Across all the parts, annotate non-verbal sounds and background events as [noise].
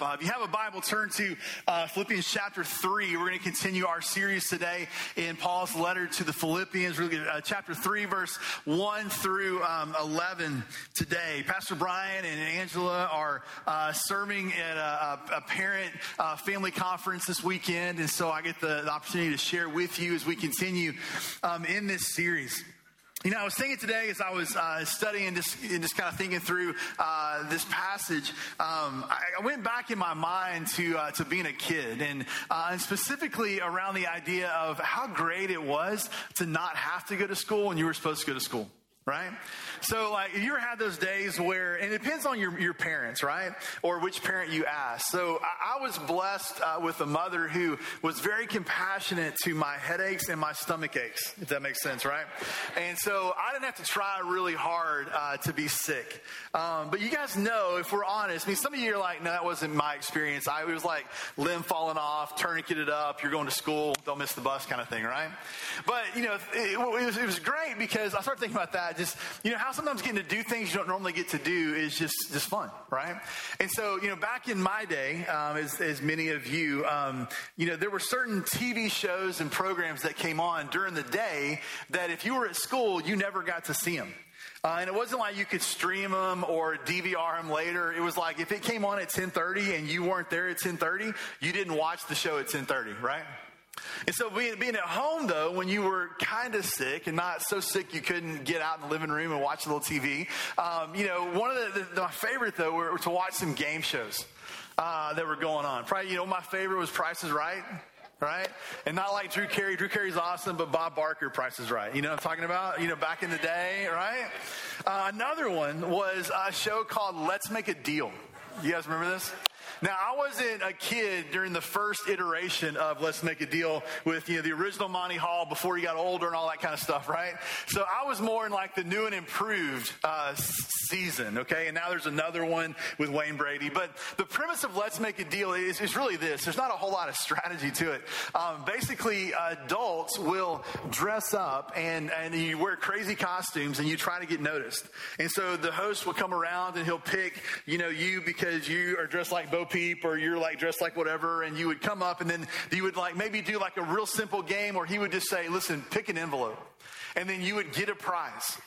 Uh, if you have a Bible, turn to uh, Philippians chapter 3. We're going to continue our series today in Paul's letter to the Philippians. Uh, chapter 3, verse 1 through um, 11 today. Pastor Brian and Angela are uh, serving at a, a parent uh, family conference this weekend, and so I get the, the, opportunity to share with you as we continue um, in this series. You know, I was thinking today as I was uh, studying just, and just kind of thinking through uh, this passage, um, I, I, went back in my mind to uh, to being a kid, and, uh, and specifically around the idea of how great it was to not have to go to school when you were supposed to go to school right? So, like, you ever had those days where, and it depends on your, your parents, right? Or which parent you ask. So, I, I was blessed uh, with a mother who was very compassionate to my headaches and my stomach aches, if that makes sense, right? And so, I didn't have to try really hard uh, to be sick. Um, but you guys know, if we're honest, I mean, some of you are like, no, that wasn't my experience. I was like limb falling off, tourniqueted up, you're going to school, don't miss the bus kind of thing, right? But, you know, it, it, was, it was great because I started thinking about that just, you know, how sometimes getting to do things you don't normally get to do is just, just fun, right? And so, you know, back in my day, um, as, as many of you, um, you know, there were certain TV shows and programs that came on during the day that if you were at school, you never got to see them. Uh, and it wasn't like you could stream them or DVR them later. It was like if it came on at 10:30 and you weren't there at 10:30, you didn't watch the show at 10:30, right? And so being, being at home though, when you were kind of sick and not so sick you couldn't get out in the living room and watch a little TV, um, you know, one of the, the, my favorite though were, were to watch some game shows uh, that were going on. Probably, you know, my favorite was Price is Right right? And not like Drew Carey. Drew Carey's awesome, but Bob Barker, Price is Right. You know what I'm talking about? You know, back in the day, right? Uh, another one was a show called Let's Make a Deal. You guys remember this? Now, I wasn't a kid during the first iteration of Let's Make a Deal with, you know, the original Monty Hall before he got older and all that kind of stuff, right? So I was more in like the new and improved uh, season, okay? And now there's another one with Wayne Brady. But the premise of Let's Make a Deal is, is really this. There's not a whole lot of strategy to it. Um, basically, adults will dress up and, and you wear crazy costumes and you try to get noticed. And so the host will come around and he'll pick, you know, you because you are dressed like Bo Peep or you're like dressed like whatever, and you would come up and then you would like maybe do like a real simple game, or he would just say, listen, pick an envelope. And then you would get a prize.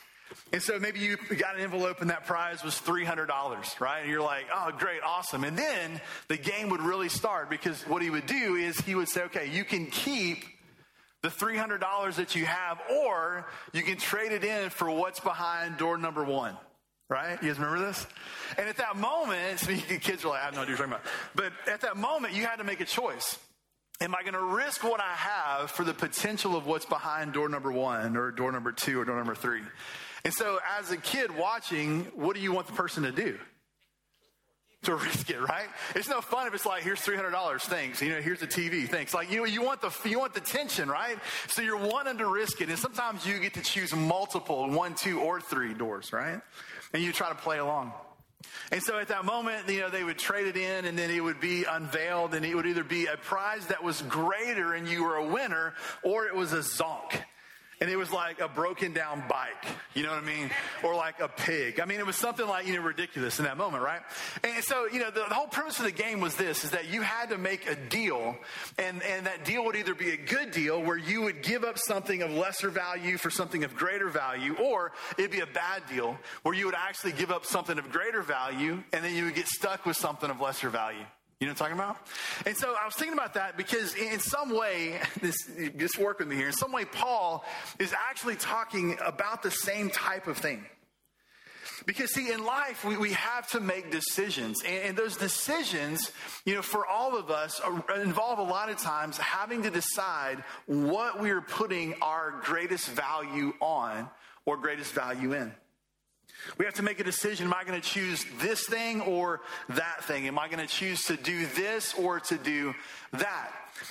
And so maybe you got an envelope and that prize was $300, right? And you're like, oh, great, awesome. And then the game would really start because what he would do is he would say, okay, you can keep the $300 that you have, or you can trade it in for what's behind door number one. Right? You guys remember this? And at that moment, [laughs] so kids are like, I have no idea what you're talking about. But at that moment, you had to make a choice. Am I going to risk what I have for the potential of what's behind door number one or door number two or door number three? And so, as a kid watching, what do you want the person to do? To risk it, right? It's no fun if it's like, here's three hundred dollars, thanks. You know, here's a TV, thanks. Like, you know, you want the you want the tension, right? So you're wanting to risk it, and sometimes you get to choose multiple, one, two, or three doors, right? and you try to play along. And so at that moment, you know, they would trade it in and then it would be unveiled and it would either be a prize that was greater and you were a winner or it was a zonk and it was like a broken down bike, you know what I mean? Or like a pig. I mean, it was something like, you know, ridiculous in that moment, right? And so, you know, the, the, whole premise of the game was this, is that you had to make a deal, and, and that deal would either be a good deal where you would give up something of lesser value for something of greater value, or it'd be a bad deal where you would actually give up something of greater value, and then you would get stuck with something of lesser value. You know what I'm talking about? And so I was thinking about that because in some way, [laughs] this, just work with me here, in some way, Paul is actually talking about the same type of thing. Because, see, in life, we, we have to make decisions. And, and those decisions, you know, for all of us, are, involve a lot of times having to decide what we are putting our greatest value on or greatest value in. We have to make a decision. Am I going to choose this thing or that thing? Am I going to choose to do this or to do that?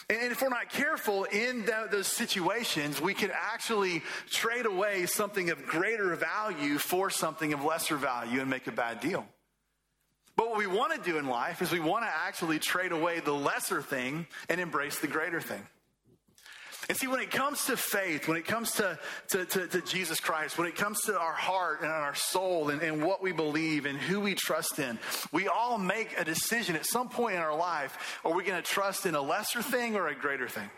And if we're not careful in those situations, we can actually trade away something of greater value for something of lesser value and make a bad deal. But what we want to do in life is we want to actually trade away the lesser thing and embrace the greater thing. And see, when it comes to faith, when it comes to, to, to, to Jesus Christ, when it comes to our heart and our soul and, and what we believe and who we trust in, we all make a decision at some point in our life are we going to trust in a lesser thing or a greater thing?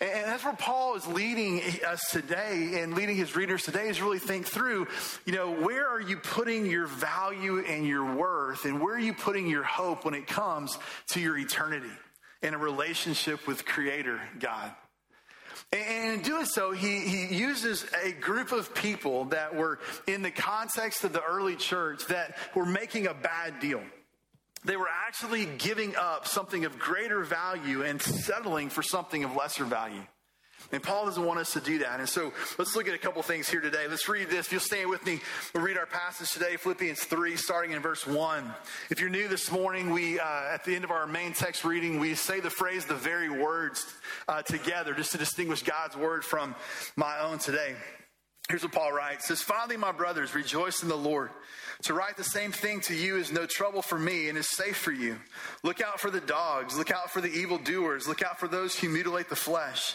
And that's where Paul is leading us today and leading his readers today is really think through, you know, where are you putting your value and your worth and where are you putting your hope when it comes to your eternity and a relationship with Creator God? And in doing so, he, he uses a group of people that were in the context of the early church that were making a bad deal. They were actually giving up something of greater value and settling for something of lesser value. And Paul doesn't want us to do that. And so let's look at a couple things here today. Let's read this. If you'll stand with me, we'll read our passage today, Philippians 3, starting in verse 1. If you're new this morning, we, uh, at the end of our main text reading, we say the phrase, the very words uh, together, just to distinguish God's word from my own today. Here's what Paul writes. says, Finally, my brothers, rejoice in the Lord. To write the same thing to you is no trouble for me and is safe for you. Look out for the dogs. Look out for the evildoers. Look out for those who mutilate the flesh.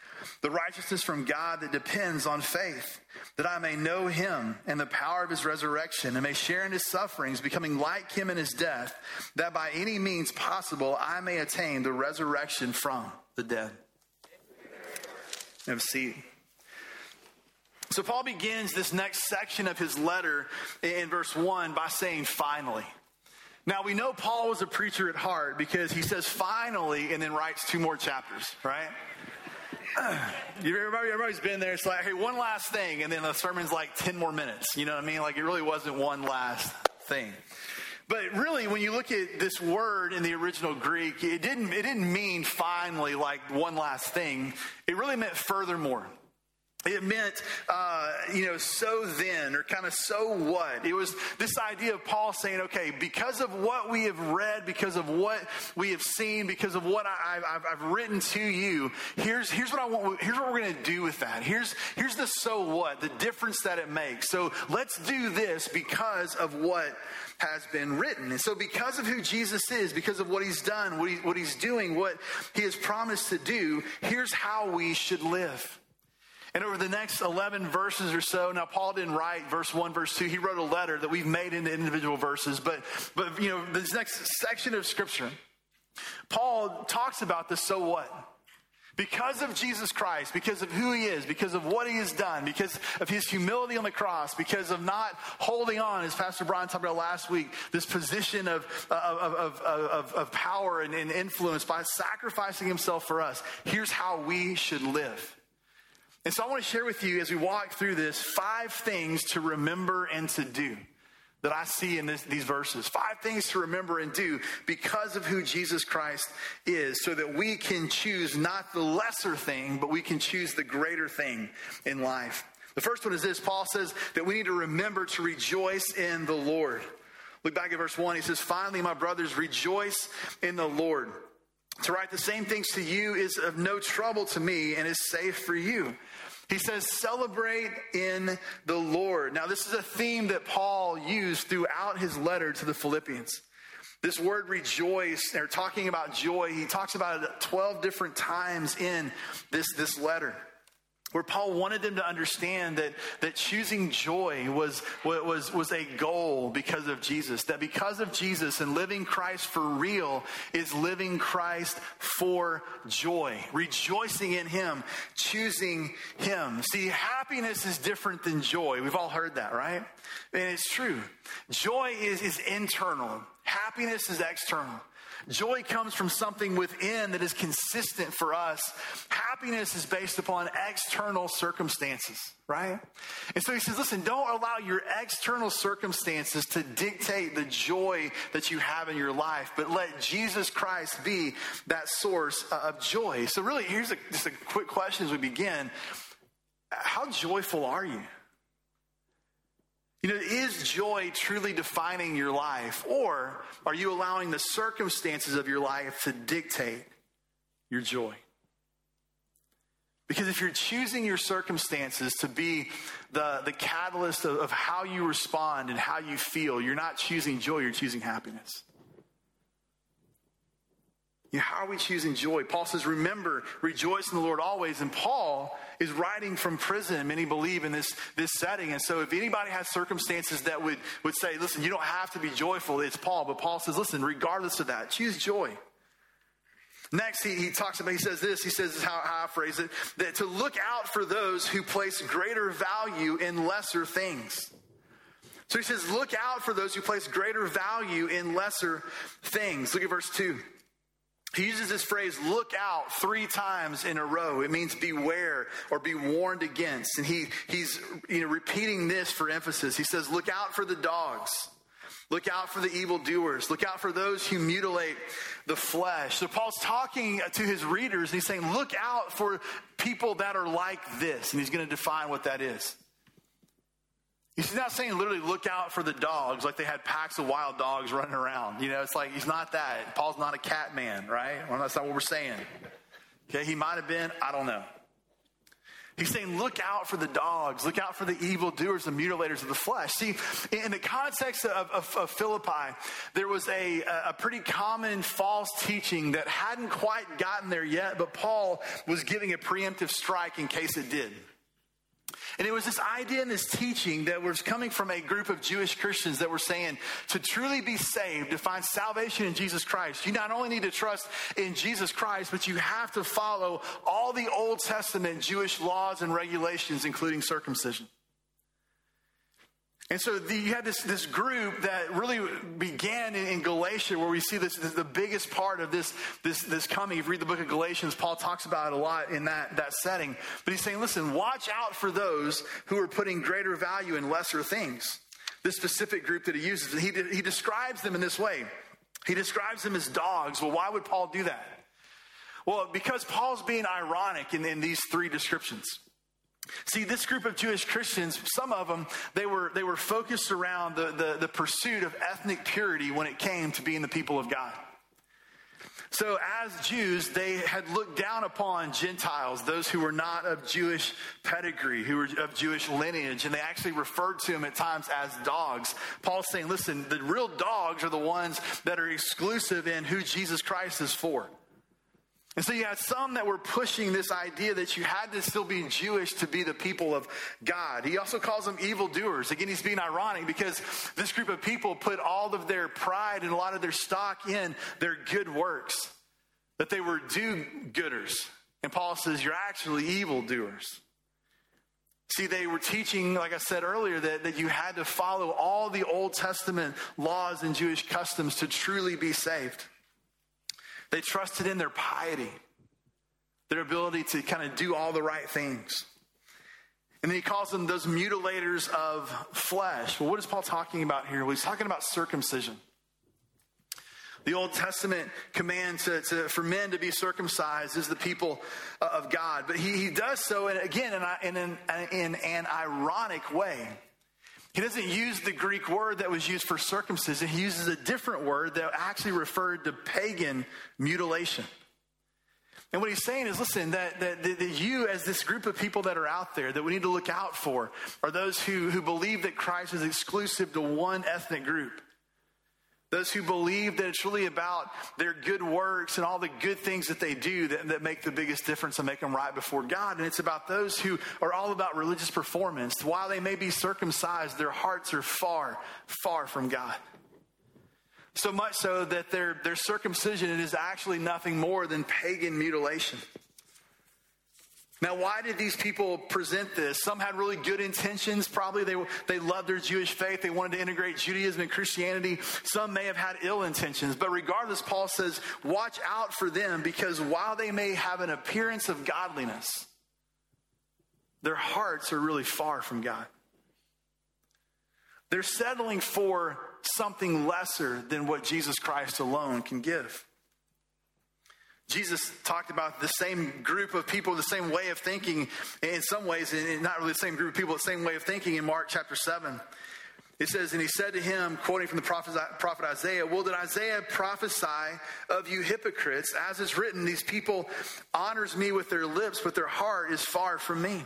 The righteousness from God that depends on faith, that I may know him and the power of his resurrection and may share in his sufferings, becoming like him in his death, that by any means possible I may attain the resurrection from the dead. Have seat. So Paul begins this next section of his letter in verse 1 by saying, finally. Now we know Paul was a preacher at heart because he says finally and then writes two more chapters, right? [sighs] Everybody, everybody's been there. It's like, hey, one last thing, and then the sermon's like 10 more minutes. You know what I mean? Like it really wasn't one last thing. But really, when you look at this word in the original Greek, it didn't, it didn't mean finally like one last thing. It really meant furthermore. It meant, uh, you know, so then, or kind of so what. It was this idea of Paul saying, okay, because of what we have read, because of what we have seen, because of what I, have written to you, here's, here's what I want, here's what we're going to do with that. Here's, here's the so what, the difference that it makes. So let's do this because of what has been written. And so because of who Jesus is, because of what he's done, what, he, what he's doing, what he has promised to do, here's how we should live. And over the next 11 verses or so, now Paul didn't write verse 1, verse 2. He wrote a letter that we've made into individual verses. But, but you know, this next section of scripture, Paul talks about the so what. Because of Jesus Christ, because of who he is, because of what he has done, because of his humility on the cross, because of not holding on, as Pastor Brian talked about last week, this position of, of, of, of, of power and, and influence by sacrificing himself for us. Here's how we should live. And so I want to share with you as we walk through this five things to remember and to do that I see in this, these verses. Five things to remember and do because of who Jesus Christ is, so that we can choose not the lesser thing, but we can choose the greater thing in life. The first one is this Paul says that we need to remember to rejoice in the Lord. Look back at verse 1. He says, Finally, my brothers, rejoice in the Lord. To write the same things to you is of no trouble to me and is safe for you. He says, celebrate in the Lord. Now, this is a theme that Paul used throughout his letter to the Philippians. This word rejoice, they're talking about joy. He talks about it 12 different times in this, this letter where Paul wanted them to understand that, that choosing joy was, was, was a goal because of Jesus. That because of Jesus and living Christ for real is living Christ for joy. Rejoicing in Him, choosing Him. See, happiness is different than joy. We've all heard that, right? And it's true. Joy is, is internal. Happiness is external. Joy comes from something within that is consistent for us. Happiness is based upon external circumstances, right? And so he says, listen, don't allow your external circumstances to dictate the joy that you have in your life, but let Jesus Christ be that source of joy. So, really, here's a, just a quick question as we begin How joyful are you? You know, is joy truly defining your life, or are you allowing the circumstances of your life to dictate your joy? Because if you're choosing your circumstances to be the, the catalyst of, of how you respond and how you feel, you're not choosing joy, you're choosing happiness. You know, how are we choosing joy? Paul says, Remember, rejoice in the Lord always. And Paul is writing from prison. Many believe in this, this setting. And so, if anybody has circumstances that would, would say, Listen, you don't have to be joyful, it's Paul. But Paul says, Listen, regardless of that, choose joy. Next, he, he talks about, he says this, he says, how, how I phrase it, that to look out for those who place greater value in lesser things. So he says, look out for those who place greater value in lesser things. Look at verse 2. He uses this phrase, look out, three times in a row. It means beware or be warned against. And he, he's you know, repeating this for emphasis. He says, look out for the dogs. Look out for the evildoers. Look out for those who mutilate the flesh. So Paul's talking to his readers and he's saying, look out for people that are like this. And he's going to define what that is. He's not saying literally look out for the dogs like they had packs of wild dogs running around. You know, it's like he's not that. Paul's not a cat man, right? Well, that's not what we're saying. Okay, he might have been, I don't know. He's saying, look out for the dogs, look out for the evildoers, the mutilators of the flesh. See, in the context of, of, of Philippi, there was a, a pretty common false teaching that hadn't quite gotten there yet, but Paul was giving a preemptive strike in case it did. And it was this idea and this teaching that was coming from a group of Jewish Christians that were saying to truly be saved, to find salvation in Jesus Christ, you not only need to trust in Jesus Christ, but you have to follow all the Old Testament Jewish laws and regulations, including circumcision. And so the, you had this, this group that really began in, in Galatia, where we see this, this, the biggest part of this, this, this coming. If you read the book of Galatians, Paul talks about it a lot in that, that setting. But he's saying, listen, watch out for those who are putting greater value in lesser things. This specific group that he uses, he, he describes them in this way. He describes them as dogs. Well, why would Paul do that? Well, because Paul's being ironic in, in these three descriptions. See, this group of Jewish Christians, some of them, they were, they were focused around the, the, the pursuit of ethnic purity when it came to being the people of God. So, as Jews, they had looked down upon Gentiles, those who were not of Jewish pedigree, who were of Jewish lineage, and they actually referred to them at times as dogs. Paul's saying, listen, the real dogs are the ones that are exclusive in who Jesus Christ is for. And so you had some that were pushing this idea that you had to still be Jewish to be the people of God. He also calls them evildoers. Again, he's being ironic because this group of people put all of their pride and a lot of their stock in their good works, that they were do gooders. And Paul says, You're actually evildoers. See, they were teaching, like I said earlier, that, that you had to follow all the Old Testament laws and Jewish customs to truly be saved. They trusted in their piety, their ability to kind of do all the right things. And then he calls them those mutilators of flesh. Well, what is Paul talking about here? Well, he's talking about circumcision. The Old Testament command to, to, for men to be circumcised is the people uh, of God. But he, he does so, and again, in, in, in an ironic way. He doesn't use the Greek word that was used for circumcision. He uses a different word that actually referred to pagan mutilation. And what he's saying is, listen, that, that, that, you, as this group of people that are out there that we need to look out for, are those who, who believe that Christ is exclusive to one ethnic group. Those who believe that it's really about their good works and all the good things that they do that, that make the biggest difference and make them right before God. And it's about those who are all about religious performance. While they may be circumcised, their hearts are far, far from God. So much so that their, their circumcision is actually nothing more than pagan mutilation. Now, why did these people present this? Some had really good intentions. Probably they, they loved their Jewish faith. They wanted to integrate Judaism and Christianity. Some may have had ill intentions. But regardless, Paul says, watch out for them because while they may have an appearance of godliness, their hearts are really far from God. They're settling for something lesser than what Jesus Christ alone can give. Jesus talked about the same group of people, the same way of thinking, in some ways, and not really the same group of people, the same way of thinking in Mark chapter 7. It says, And he said to him, quoting from the prophet, Isaiah, Well, did Isaiah prophesy of you hypocrites? As is written, these people honors me with their lips, but their heart is far from me.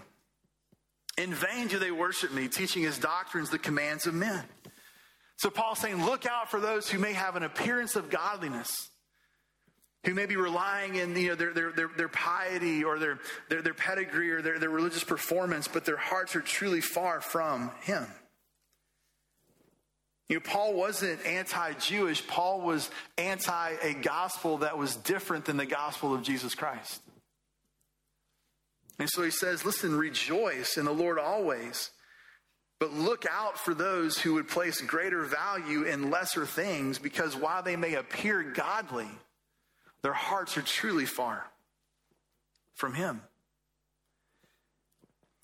In vain do they worship me, teaching his doctrines the commands of men. So Paul's saying, Look out for those who may have an appearance of godliness who may be relying in you know, their, their, their, their piety or their, their, their pedigree or their, their religious performance, but their hearts are truly far from Him. You know, Paul wasn't anti Jewish, Paul was anti a gospel that was different than the gospel of Jesus Christ. And so he says, listen, rejoice in the Lord always. But look out for those who would place greater value in lesser things because while they may appear godly, their hearts are truly far from Him.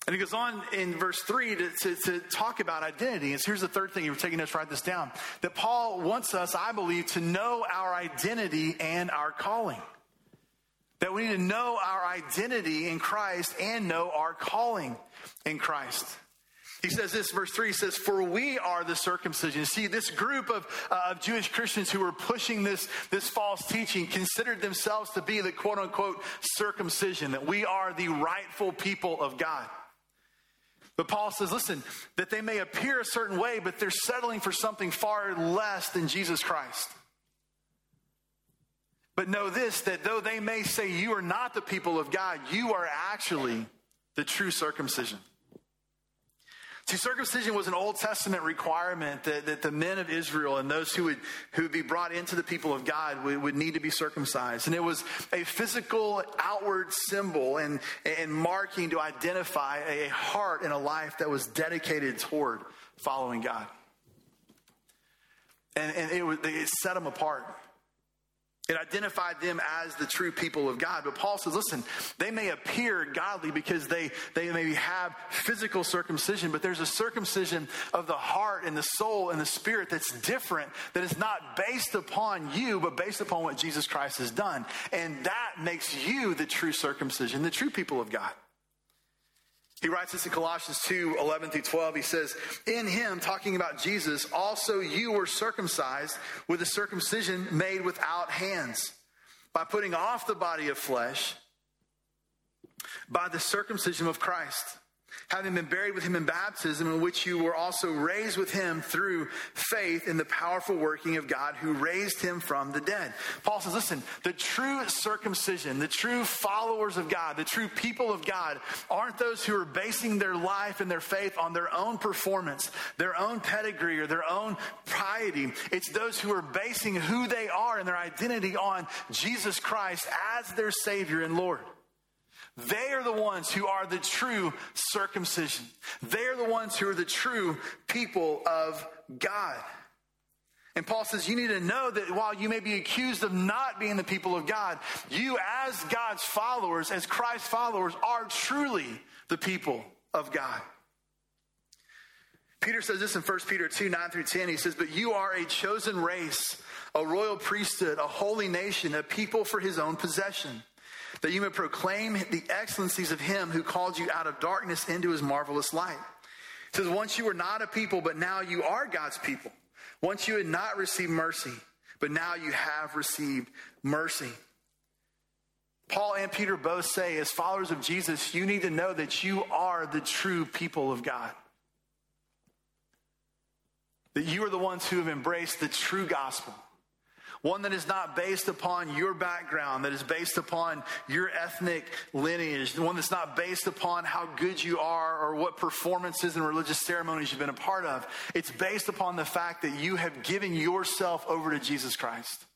And he goes on in verse 3 to, to, to, talk about identity. And so here's the third thing. You're taking notes, write this down. That Paul wants us, I believe, to know our identity and our calling. That we need to know our identity in Christ and know our calling in Christ. He says this, verse 3 says, For we are the circumcision. See, this group of, uh, of Jewish Christians who were pushing this, this false teaching considered themselves to be the quote unquote circumcision, that we are the rightful people of God. But Paul says, listen, that they may appear a certain way, but they're settling for something far less than Jesus Christ. But know this that though they may say you are not the people of God, you are actually the true circumcision. See, circumcision was an Old Testament requirement that, that the men of Israel and those who would, who would be brought into the people of God would, would need to be circumcised. And it was a physical outward symbol and, and marking to identify a heart and a life that was dedicated toward following God. And, and it, was, it set them apart. It identified them as the true people of God. But Paul says, listen, they may appear godly because they, they maybe have physical circumcision, but there's a circumcision of the heart and the soul and the spirit that's different, that is not based upon you, but based upon what Jesus Christ has done. And that makes you the true circumcision, the true people of God. He writes this in Colossians 2 11 through 12. He says, In him, talking about Jesus, also you were circumcised with a circumcision made without hands, by putting off the body of flesh by the circumcision of Christ having been buried with him in baptism, in which you were also raised with him through faith in the powerful working of God who raised him from the dead. Paul says, listen, the true circumcision, the true followers of God, the true people of God aren't those who are basing their life and their faith on their own performance, their own pedigree, or their own piety. It's those who are basing who they are and their identity on Jesus Christ as their Savior and Lord. They are the ones who are the true circumcision. They are the ones who are the true people of God. And Paul says, you need to know that while you may be accused of not being the people of God, you, as God's followers, as Christ's followers, are truly the people of God. Peter says this in 1 Peter 2 9 through 10. He says, But you are a chosen race, a royal priesthood, a holy nation, a people for his own possession that you may proclaim the excellencies of him who called you out of darkness into his marvelous light. It says, Once you were not a people, but now you are God's people. Once you had not received mercy, but now you have received mercy. Paul and Peter both say, as followers of Jesus, you need to know that you are the true people of God. That you are the ones who have embraced the true gospel one that is not based upon your background, that is based upon your ethnic lineage, one that's not based upon how good you are or what performances and religious ceremonies you've been a part of. It's based upon the fact that you have given yourself over to Jesus Christ.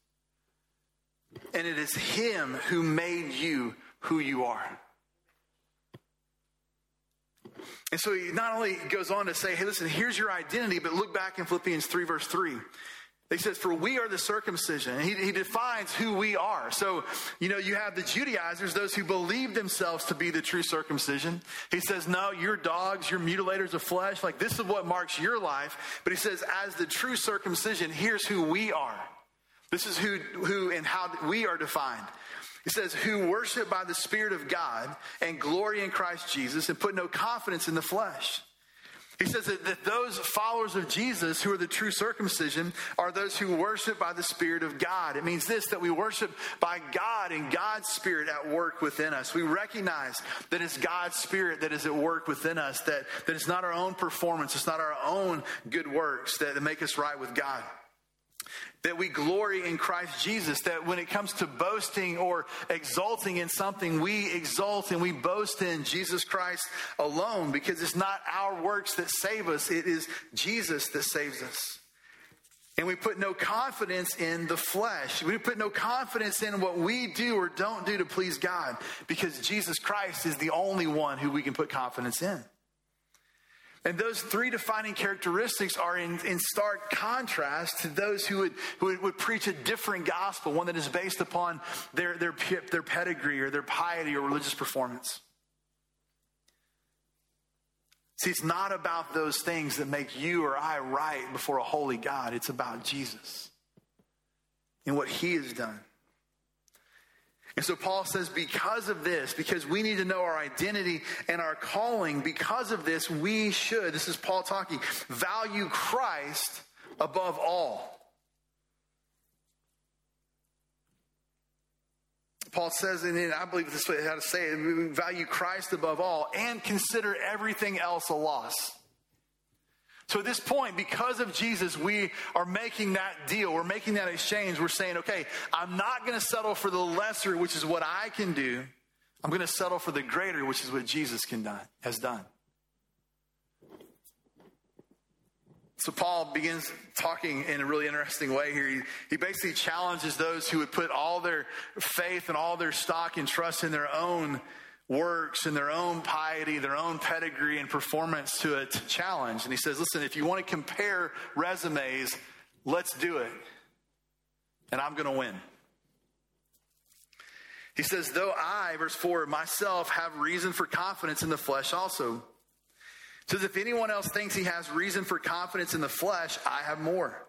And it is Him who made you who you are. And so he not only goes on to say, hey, listen, here's your identity, but look back in Philippians 3, verse 3. He says, For we are the circumcision. He, he, defines who we are. So, you know, you have the Judaizers, those who believe themselves to be the true circumcision. He says, No, you're dogs, you're mutilators of flesh. Like, this is what marks your life. But he says, As the true circumcision, here's who we are. This is who, who and how we are defined. He says, Who worship by the Spirit of God and glory in Christ Jesus and put no confidence in the flesh. He says that, that those followers of Jesus who are the true circumcision are those who worship by the Spirit of God. It means this that we worship by God and God's Spirit at work within us. We recognize that it's God's Spirit that is at work within us, that, that it's not our own performance, it's not our own good works that, that make us right with God that we glory in Christ Jesus, that when it comes to boasting or exalting in something, we exalt and we boast in Jesus Christ alone because it's not our works that save us, it is Jesus that saves us. And we put no confidence in the flesh. We put no confidence in what we do or don't do to please God because Jesus Christ is the only one who we can put confidence in. And those three defining characteristics are in, in stark contrast to those who would, who would, preach a different gospel, one that is based upon their, their, their pedigree or their piety or religious performance. See, it's not about those things that make you or I right before a holy God. It's about Jesus and what he has done. And so Paul says, because of this, because we need to know our identity and our calling, because of this, we should, this is Paul talking, value Christ above all. Paul says, and I believe this way how to say it, value Christ above all and consider everything else a loss. So at this point, because of Jesus, we are making that deal. We're making that exchange. We're saying, okay, I'm not going to settle for the lesser, which is what I can do. I'm going to settle for the greater, which is what Jesus can done, has done. So Paul begins talking in a really interesting way here. He, he basically challenges those who would put all their faith and all their stock and trust in their own works and their own piety, their own pedigree and performance to a challenge. And he says, listen, if you want to compare resumes, let's do it. And I'm going to win. He says, though I, verse 4, myself have reason for confidence in the flesh also. Says, if anyone else thinks he has reason for confidence in the flesh, I have more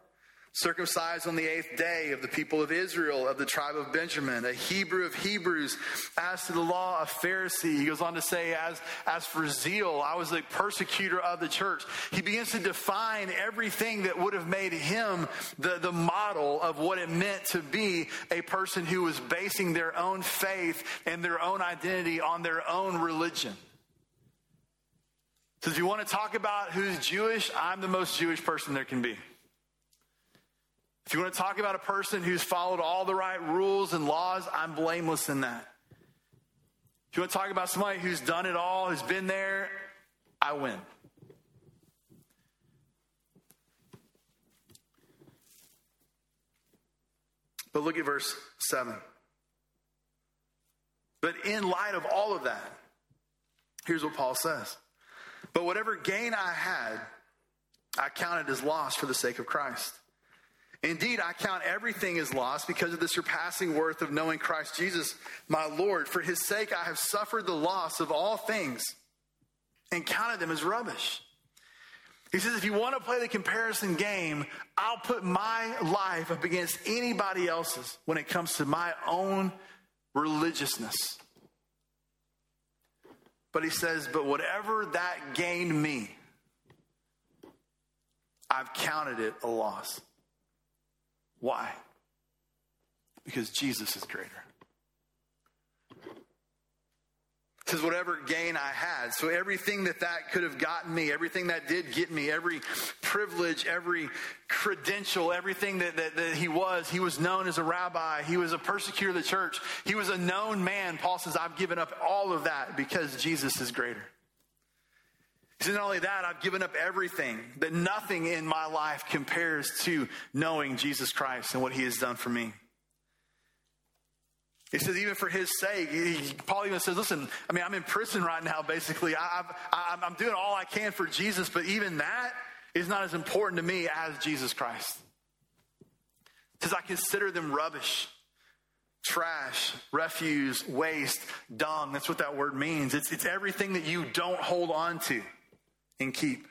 circumcised on the eighth day of the people of Israel, of the tribe of Benjamin, a Hebrew of Hebrews, as to the law, a Pharisee. He goes on to say, as, as for zeal, I was a persecutor of the church. He begins to define everything that would have made him the, the model of what it meant to be a person who was basing their own faith and their own identity on their own religion. So if you want to talk about who's Jewish, I'm the most Jewish person there can be. If you want to talk about a person who's followed all the right rules and laws, I'm blameless in that. If you want to talk about somebody who's done it all, who's been there, I win. But look at verse 7. But in light of all of that, here's what Paul says. But whatever gain I had, I counted as loss for the sake of Christ. Indeed, I count everything as loss because of the surpassing worth of knowing Christ Jesus, my Lord. For his sake, I have suffered the loss of all things and counted them as rubbish. He says, if you want to play the comparison game, I'll put my life up against anybody else's when it comes to my own religiousness. But he says, but whatever that gained me, I've counted it a loss. Why? Because Jesus is greater. It says whatever gain I had. So everything that that could have gotten me, everything that did get me, every privilege, every credential, everything that, that, that he was, he was known as a rabbi. He was a persecutor of the church. He was a known man. Paul says, I've given up all of that because Jesus is greater. He said, not only that, I've given up everything, that nothing in my life compares to knowing Jesus Christ and what he has done for me. He says, even for his sake, he, Paul even says, listen, I mean, I'm in prison right now, basically. I, I, I'm doing all I can for Jesus, but even that is not as important to me as Jesus Christ. Because I consider them rubbish, trash, refuse, waste, dung. That's what that word means. It's, it's everything that you don't hold on to and keep.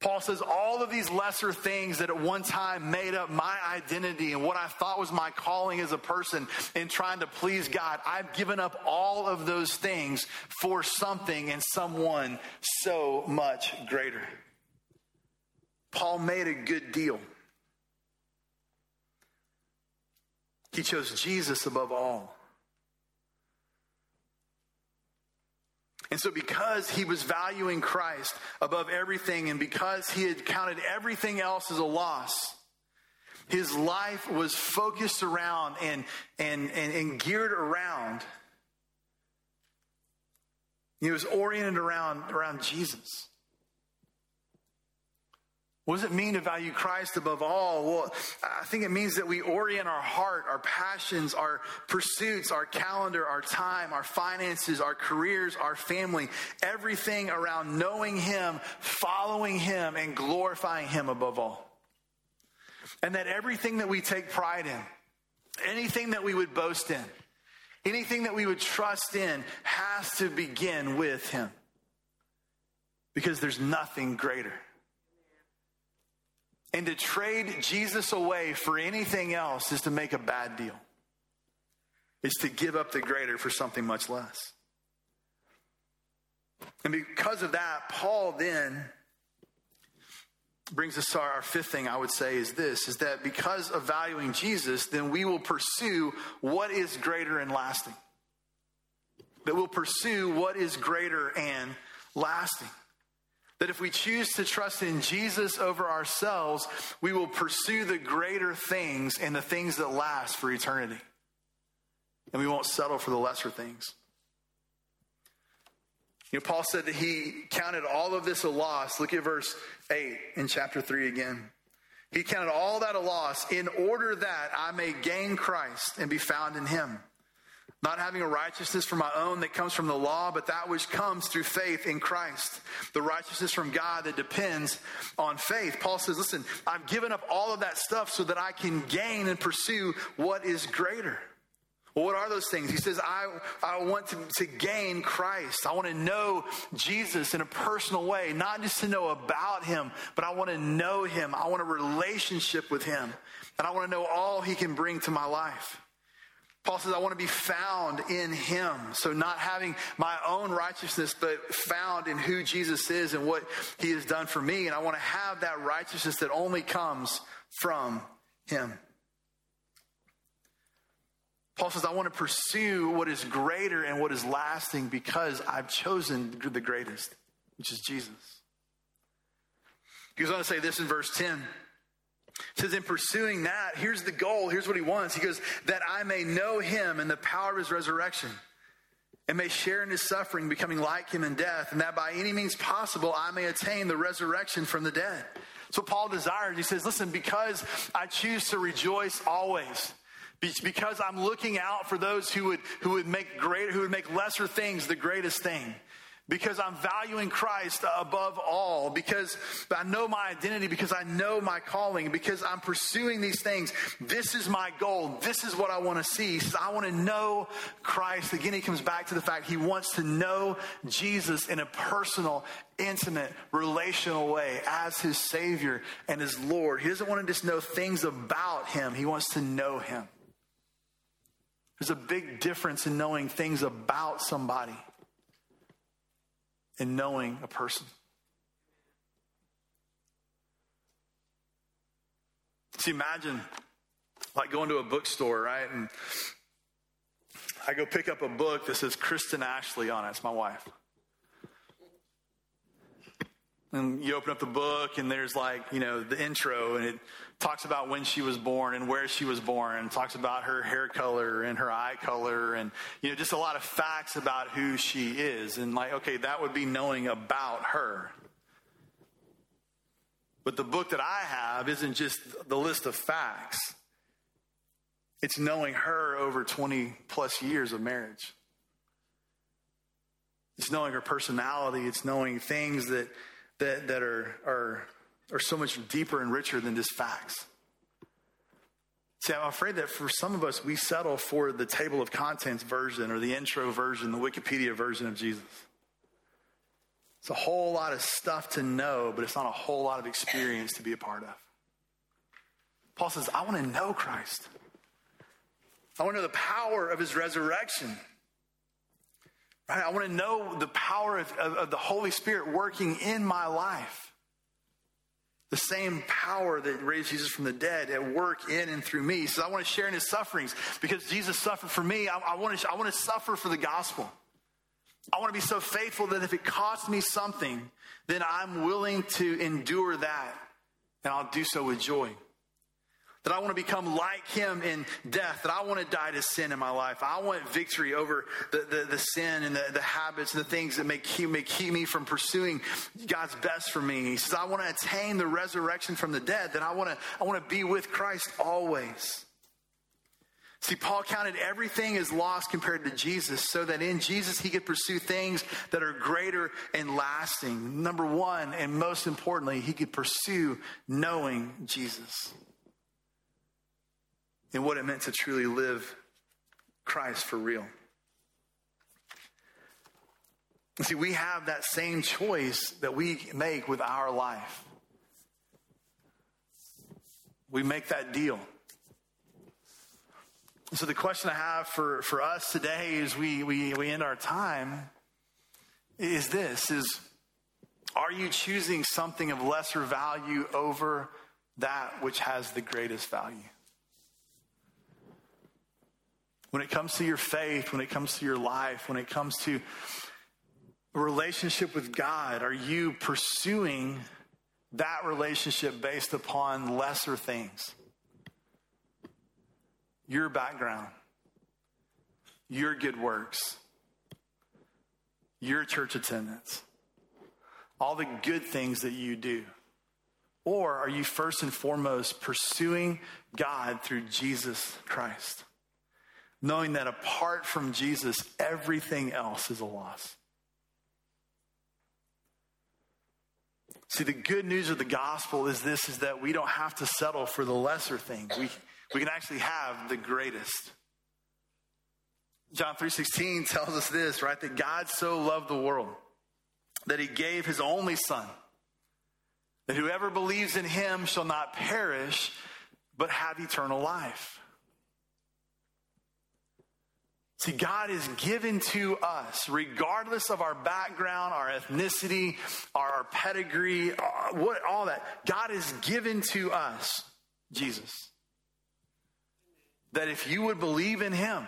Paul says, all of these lesser things that at one time made up my identity and what I thought was my calling as a person in trying to please God, I've given up all of those things for something and someone so much greater. Paul made a good deal. He chose Jesus above all. And so, because he was valuing Christ above everything, and because he had counted everything else as a loss, his life was focused around and, and, and, and geared around. He was oriented around, around Jesus. What does it mean to value Christ above all? Well, I think it means that we orient our heart, our passions, our pursuits, our calendar, our time, our finances, our careers, our family, everything around knowing Him, following Him, and glorifying Him above all. And that everything that we take pride in, anything that we would boast in, anything that we would trust in has to begin with Him. Because there's nothing greater. And to trade Jesus away for anything else is to make a bad deal. It's to give up the greater for something much less. And because of that, Paul then brings us to our fifth thing I would say is this is that because of valuing Jesus, then we will pursue what is greater and lasting. That we'll pursue what is greater and lasting. That if we choose to trust in Jesus over ourselves, we will pursue the greater things and the things that last for eternity. And we won't settle for the lesser things. You know, Paul said that he counted all of this a loss. Look at verse 8 in chapter 3 again. He counted all that a loss in order that I may gain Christ and be found in him not having a righteousness from my own that comes from the law, but that which comes through faith in Christ, the righteousness from God that depends on faith. Paul says, Listen, I've given up all of that stuff so that I can gain and pursue what is greater. Well, what are those things? He says, I, I want to, to gain Christ. I want to know Jesus in a personal way, not just to know about him, but I want to know him. I want a relationship with him. And I want to know all he can bring to my life. Paul says, I want to be found in him. So, not having my own righteousness, but found in who Jesus is and what he has done for me. And I want to have that righteousness that only comes from him. Paul says, I want to pursue what is greater and what is lasting because I've chosen the greatest, which is Jesus. He goes on to say this in verse 10 says, in pursuing that, here's the goal. Here's what he wants. He goes, that I may know him and the power of his resurrection and may share in his suffering, becoming like him in death, and that by any means possible I may attain the resurrection from the dead. So Paul desires. He says, listen, because I choose to rejoice always. Because I'm looking out for those who would, who would make greater, who would make lesser things the greatest thing because I'm valuing Christ above all, because I know my identity, because I know my calling, because I'm pursuing these things. This is my goal. This is what I want to see. He says, I want to know Christ. Again, he comes back to the fact he wants to know Jesus in a personal, intimate, relational way as his Savior and his Lord. He doesn't want to just know things about him, he wants to know him. There's a big difference in knowing things about somebody in knowing a person. See, imagine like going to a bookstore, right? And I go pick up a book that says Kristen Ashley on it. It's my wife. And you open up the book, and there's like, you know, the intro, and it talks about when she was born and where she was born, talks about her hair color and her eye color, and, you know, just a lot of facts about who she is. And like, okay, that would be knowing about her. But the book that I have isn't just the list of facts, It's knowing her over 20 plus years of marriage. It's knowing her personality. It's knowing things that, that, that are, are, are so much deeper and richer than just facts. See, I'm afraid that for some of us, we settle for the table of contents version or the intro version, the Wikipedia version of Jesus. It's a whole lot of stuff to know, but it's not a whole lot of experience to be a part of. Paul says, I want to know Christ. I want to know the power of his resurrection. Right? I want to know the power of, of, of the Holy Spirit working in my life. The same power that raised Jesus from the dead at work in and through me. He says, I want to share in his sufferings because Jesus suffered for me. I, I, want, to, I want to suffer for the gospel. I want to be so faithful that if it costs me something, then I'm willing to endure that and I'll do so with joy. That I want to become like him in death, that I want to die to sin in my life. I want victory over the, the, the sin and the, the, habits and the things that may keep, may keep me from pursuing God's best for me. He says, I want to attain the resurrection from the dead, that I want to, I want to be with Christ always. See, Paul counted everything as lost compared to Jesus so that in Jesus he could pursue things that are greater and lasting. Number one, and most importantly, he could pursue knowing Jesus and what it meant to truly live Christ for real. See, we have that same choice that we make with our life. We make that deal. So the question I have for, for us today as we, we, we end our time is this is are you choosing something of lesser value over that which has the greatest value? When it comes to your faith, when it comes to your life, when it comes to a relationship with God, are you pursuing that relationship based upon lesser things? your background, your good works, your church attendance, all the good things that you do? Or are you first and foremost pursuing God through Jesus Christ? Knowing that apart from Jesus, everything else is a loss. See, the good news of the gospel is this is that we don't have to settle for the lesser things. We, we can actually have the greatest. John 3:16 tells us this, right? That God so loved the world that he gave his only son that whoever believes in him shall not perish but have eternal life. See, God is given to us, regardless of our background, our ethnicity, our, pedigree, uh, what, all that. God is given to us Jesus that if you would believe in Him,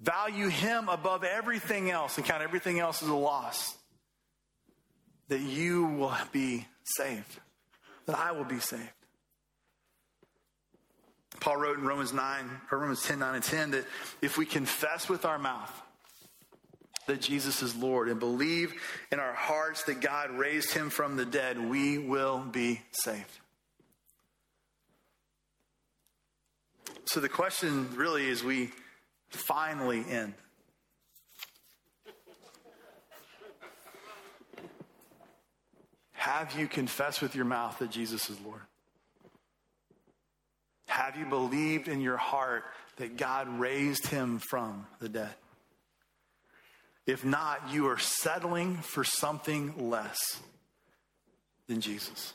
value Him above everything else, and count everything else as a loss, that you will be saved, that I will be saved. Paul wrote in Romans 9, or Romans 10, 9, and 10 that if we confess with our mouth that Jesus is Lord and believe in our hearts that God raised him from the dead, we will be saved. So the question really is we finally end. Have you confessed with your mouth that Jesus is Lord? Have you believed in your heart that God raised him from the dead? If not, you are settling for something less than Jesus.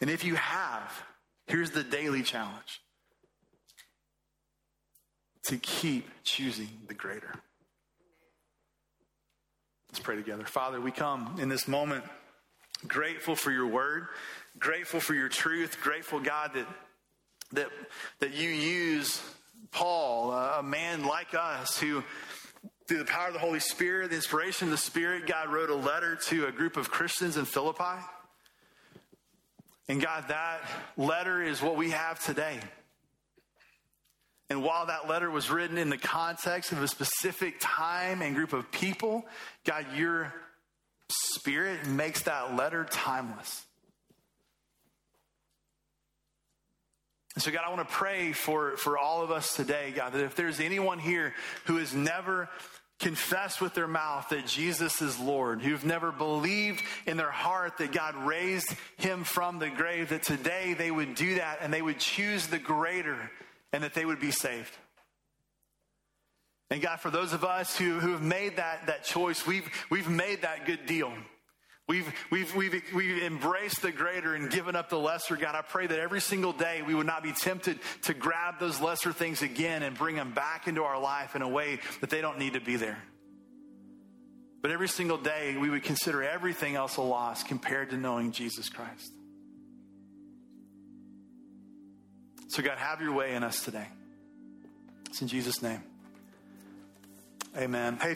And if you have, Here's the daily challenge to keep choosing the greater. Let's pray together. Father, we come in this moment grateful for your word, grateful for your truth, grateful, God, that, that, that you use Paul, a man like us who through the power of the Holy Spirit, the inspiration of the Spirit, God wrote a letter to a group of Christians in Philippi. And God, that letter is what we have today. And while that letter was written in the context of a specific time and group of people, God, your spirit makes that letter timeless. So, God, I want to pray for, for all of us today, God, that if there's anyone here who has never confessed with their mouth that Jesus is Lord, who've never believed in their heart that God raised him from the grave, that today they would do that and they would choose the greater and that they would be saved. And God, for those of us who, who have made that, that choice, we've, we've made that good deal. We've, we've, we've, we've embraced the greater and given up the lesser. God, I pray that every single day we would not be tempted to grab those lesser things again and bring them back into our life in a way that they don't need to be there. But every single day we would consider everything else a loss compared to knowing Jesus Christ. So, God, have your way in us today. It's in Jesus' name. Amen. Hey,